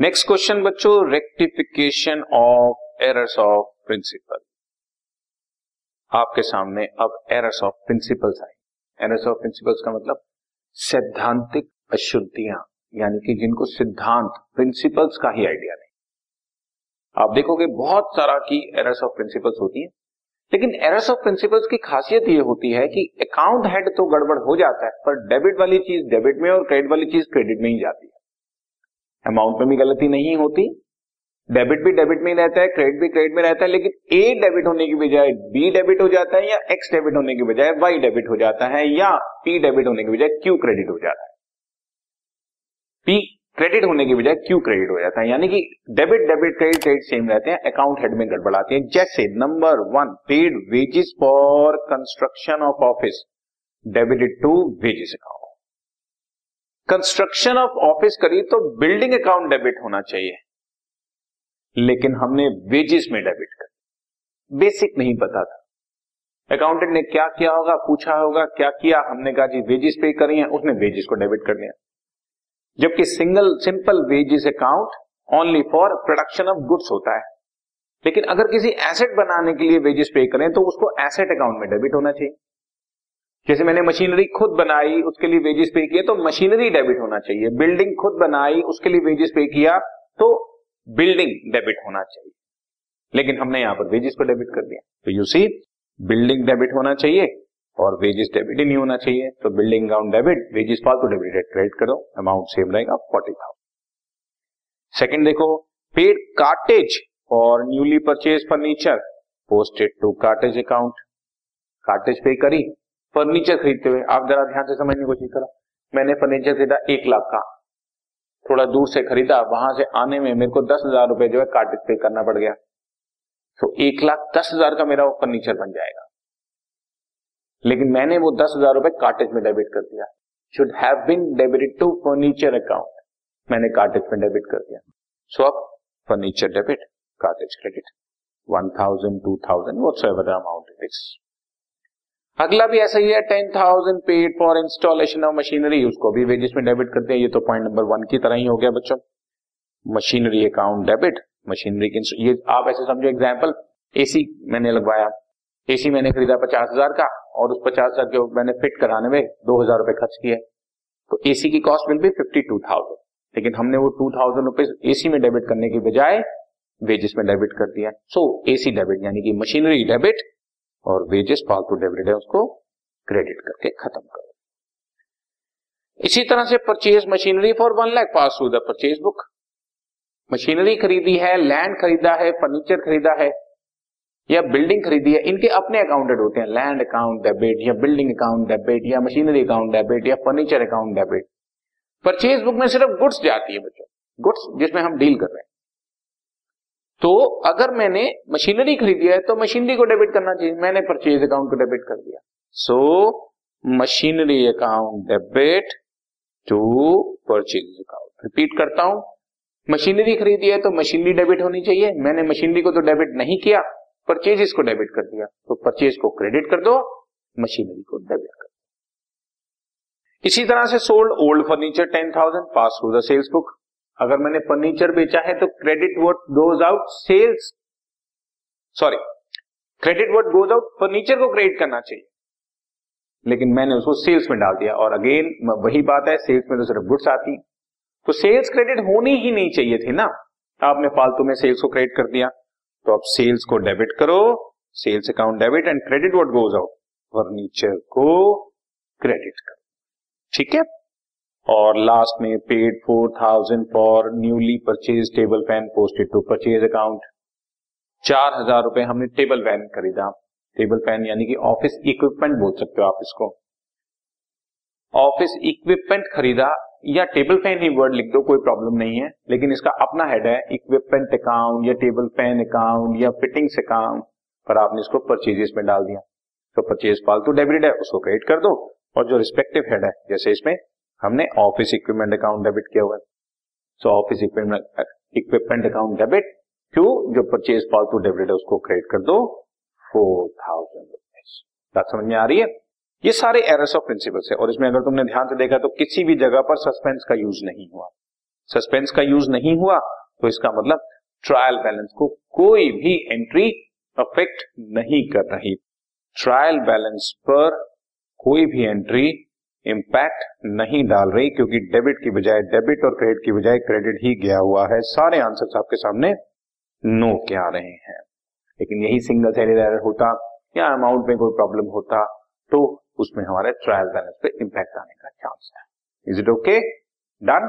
Next question बच्चों rectification of errors of principle आपके सामने अब एरर्स ऑफ़ प्रिंसिपल्स आए। एरर्स ऑफ़ प्रिंसिपल्स का मतलब सैद्धांतिक अशुद्धियाँ, यानी कि जिनको सिद्धांत प्रिंसिपल्स का ही आइडिया नहीं। आप देखोगे बहुत सारा की एरर्स ऑफ़ प्रिंसिपल्स होती है, लेकिन एरर्स ऑफ़ प्रिंसिपल्स की खासियत ये होती है कि अकाउंट हेड तो गड़बड़ हो जाता है, पर डेबिट वाली चीज़ डेबिट में और क्रेडिट वाली चीज़ क्रेडिट में ही जाती है। अमाउंट में भी गलती नहीं होती। डेबिट भी डेबिट में रहता है, क्रेडिट भी क्रेडिट में रहता है, लेकिन ए डेबिट होने की बजाय बी डेबिट हो जाता है या एक्स डेबिट होने की बजाय वाई डेबिट हो जाता है या पी डेबिट होने की बजाय क्यू क्रेडिट हो जाता है। पी क्रेडिट होने की बजाय क्यू क्रेडिट हो जाता है। यानी कि debit debit, credit credit same रहते हैं, अकाउंट हेड में गड़बड़ाते हैं। जैसे number one paid wages for construction of office debited to wages account construction of office करी तो बिल्डिंग अकाउंट डेबिट होना चाहिए। लेकिन हमने वेजेस में डेबिट कर बेसिक नहीं पता था। अकाउंटेंट ने क्या किया होगा, पूछा होगा, क्या किया? हमने कहा, जी वेजेस पे करी है। उसने वेजेस को डेबिट कर दिया। जबकि single simple wages account only for production of goods होता है। लेकिन अगर किसी एसेट बनाने के लिए वेजेस पे करें तो उसको एसेट अकाउंट में डेबिट होना चाहिए। जैसे मैंने मशीनरी खुद बनाई, उसके लिए वेजेस पे किया तो मशीनरी डेबिट होना चाहिए। बिल्डिंग खुद बनाई, उसके लिए वेजेस पे किया तो बिल्डिंग डेबिट होना चाहिए। लेकिन हमने यहाँ पर वेजेस को डेबिट कर दिया। तो यू सी बिल्डिंग डेबिट होना चाहिए और वेजेस डेबिट ही नहीं होना चाहिए। तो बिल्डिंग अकाउंट डेबिट वेजेस फालतू डेबिट क्रेडिट करो अमाउंट सेम रहेगा फोर्टी थाउज़ेंड सेकेंड देखो पेड कार्टेज और newly purchase furniture posted to cartage account cartage पे करी फर्नीचर खरीदते हुए, आप जरा ध्यान से समझने की कोशिश करो। मैंने फर्नीचर खरीदा एक लाख का। थोड़ा दूर से खरीदा, वहाँ से आने में मेरे को दस हज़ार रुपए जो है कार्टेज पे करना पड़ गया। तो एक लाख दस हज़ार का मेरा वो फर्नीचर बन जाएगा। लेकिन मैंने वो दस हज़ार रुपए कार्टेज में डेबिट कर दिया। Should have been debited to furniture account मैंने कार्टेज में डेबिट कर दिया। सो अब furniture debit cartage credit one thousand two thousand whatever amount it is अगला भी ऐसा ही है ten thousand paid for installation of machinery उसको भी वेजेस में डेबिट करते हैं। ये तो पॉइंट नंबर वन की तरह ही हो गया बच्चों। मशीनरी अकाउंट डेबिट मशीनरी की ये आप ऐसे समझो एग्ज़ाम्पल एसी मैंने लगवाया। एसी मैंने खरीदा पचास हज़ार का और उस पचास हज़ार के मैंने फिट कराने में दो हज़ार रुपए खर्च किए। तो एसी की cost will be fifty two thousand लेकिन हमने वो टू थाउज़ेंड रुपीज़ एसी में डेबिट करने के बजाय वेजेस में डेबिट कर दिया। सो एसी डेबिट यानी कि मशीनरी डेबिट और वेजेस फालतू डेबिट है उसको क्रेडिट करके खत्म करो। इसी तरह से purchase machinery for one lakh pass through the purchase book machinery खरीदी है लैंड खरीदा है फर्नीचर खरीदा है, या बिल्डिंग खरीदी है, इनके अपने अकाउंटेड होते हैं। लैंड अकाउंट डेबिट या बिल्डिंग अकाउंट डेबिट या मशीनरी अकाउंट डेबिट या furniture account debit purchase book में सिर्फ़ गुड्स जाती है बच्चों। गुड्स जिसमें हम डील कर रहे हैं। तो अगर मैंने मशीनरी खरीदी है तो मशीनरी को डेबिट करना चाहिए। मैंने परचेज अकाउंट को डेबिट कर दिया। So machinery account debit to purchase account repeat करता हूँ। मशीनरी खरीदी है तो मशीनरी डेबिट होनी चाहिए। मैंने मशीनरी को तो डेबिट नहीं किया परचेज इसको डेबिट कर दिया। तो परचेज को क्रेडिट कर दो, मशीनरी को डेबिट कर दो। इसी तरह से sold old furniture ten thousand pass through the sales book अगर मैंने फर्नीचर बेचा है तो credit word goes out sales sorry credit word goes out furniture को क्रेडिट करना चाहिए। लेकिन मैंने उसको सेल्स में डाल दिया और अगेन वही बात है सेल्स में तो सिर्फ़ गुड्स आती तो सेल्स क्रेडिट होनी ही नहीं चाहिए थी ना। आपने फालतू में सेल्स को क्रेडिट कर दिया तो अब सेल्स को डेबिट करो sales account debit and credit word goes out furniture को क्रेडिट करो। ठीक है? और लास्ट में paid four thousand for newly purchase table fan posted to purchase account चार हज़ार रुपए हमने टेबल फ़ैन खरीदा। टेबल फ़ैन यानी कि ऑफ़िस इक्विपमेंट बोल सकते हो आप इसको। ऑफ़िस इक्विपमेंट खरीदा या टेबल फ़ैन ही वर्ड लिख दो, कोई प्रॉब्लम नहीं है, लेकिन इसका अपना हेड है इक्विपमेंट अकाउंट या टेबल फ़ैन अकाउंट या फिटिंग्स अकाउंट पर आपने इसको परचेजेस में डाल दिया। तो परचेज फालतू डेबिट है, उसको क्रेडिट कर दो, और जो रिस्पेक्टिव हेड है, जैसे इसमें हमने ऑफ़िस इक्विपमेंट अकाउंट डेबिट किया हुआ है। So office equipment equipment account debit क्यों जो परचेज फालतू डेबिट है, उसको क्रेडिट कर दो। फोर थाउज़ेंड रुपीज़ बात समझ में आ रही है? ये सारे एरर्स ऑफ़ प्रिंसिपल्स है। और इसमें अगर तुमने ध्यान से देखा तो किसी भी जगह पर सस्पेंस का यूज़ नहीं हुआ। सस्पेंस का यूज़ नहीं हुआ तो इसका मतलब ट्रायल बैलेंस को कोई भी एंट्री अफेक्ट नहीं कर रही। ट्रायल बैलेंस पर कोई भी एंट्री इंपैक्ट नहीं डाल रही, क्योंकि डेबिट की बजाय डेबिट और क्रेडिट की बजाय क्रेडिट ही गया हुआ है। सारे आंसर आपके सामने नो के आ रहे हैं। लेकिन यही सिंगल साइडेड एरर होता या अमाउंट में कोई प्रॉब्लम होता तो उसमें हमारे ट्रायल बैलेंस पे इंपैक्ट आने का चांस है। Is it okay done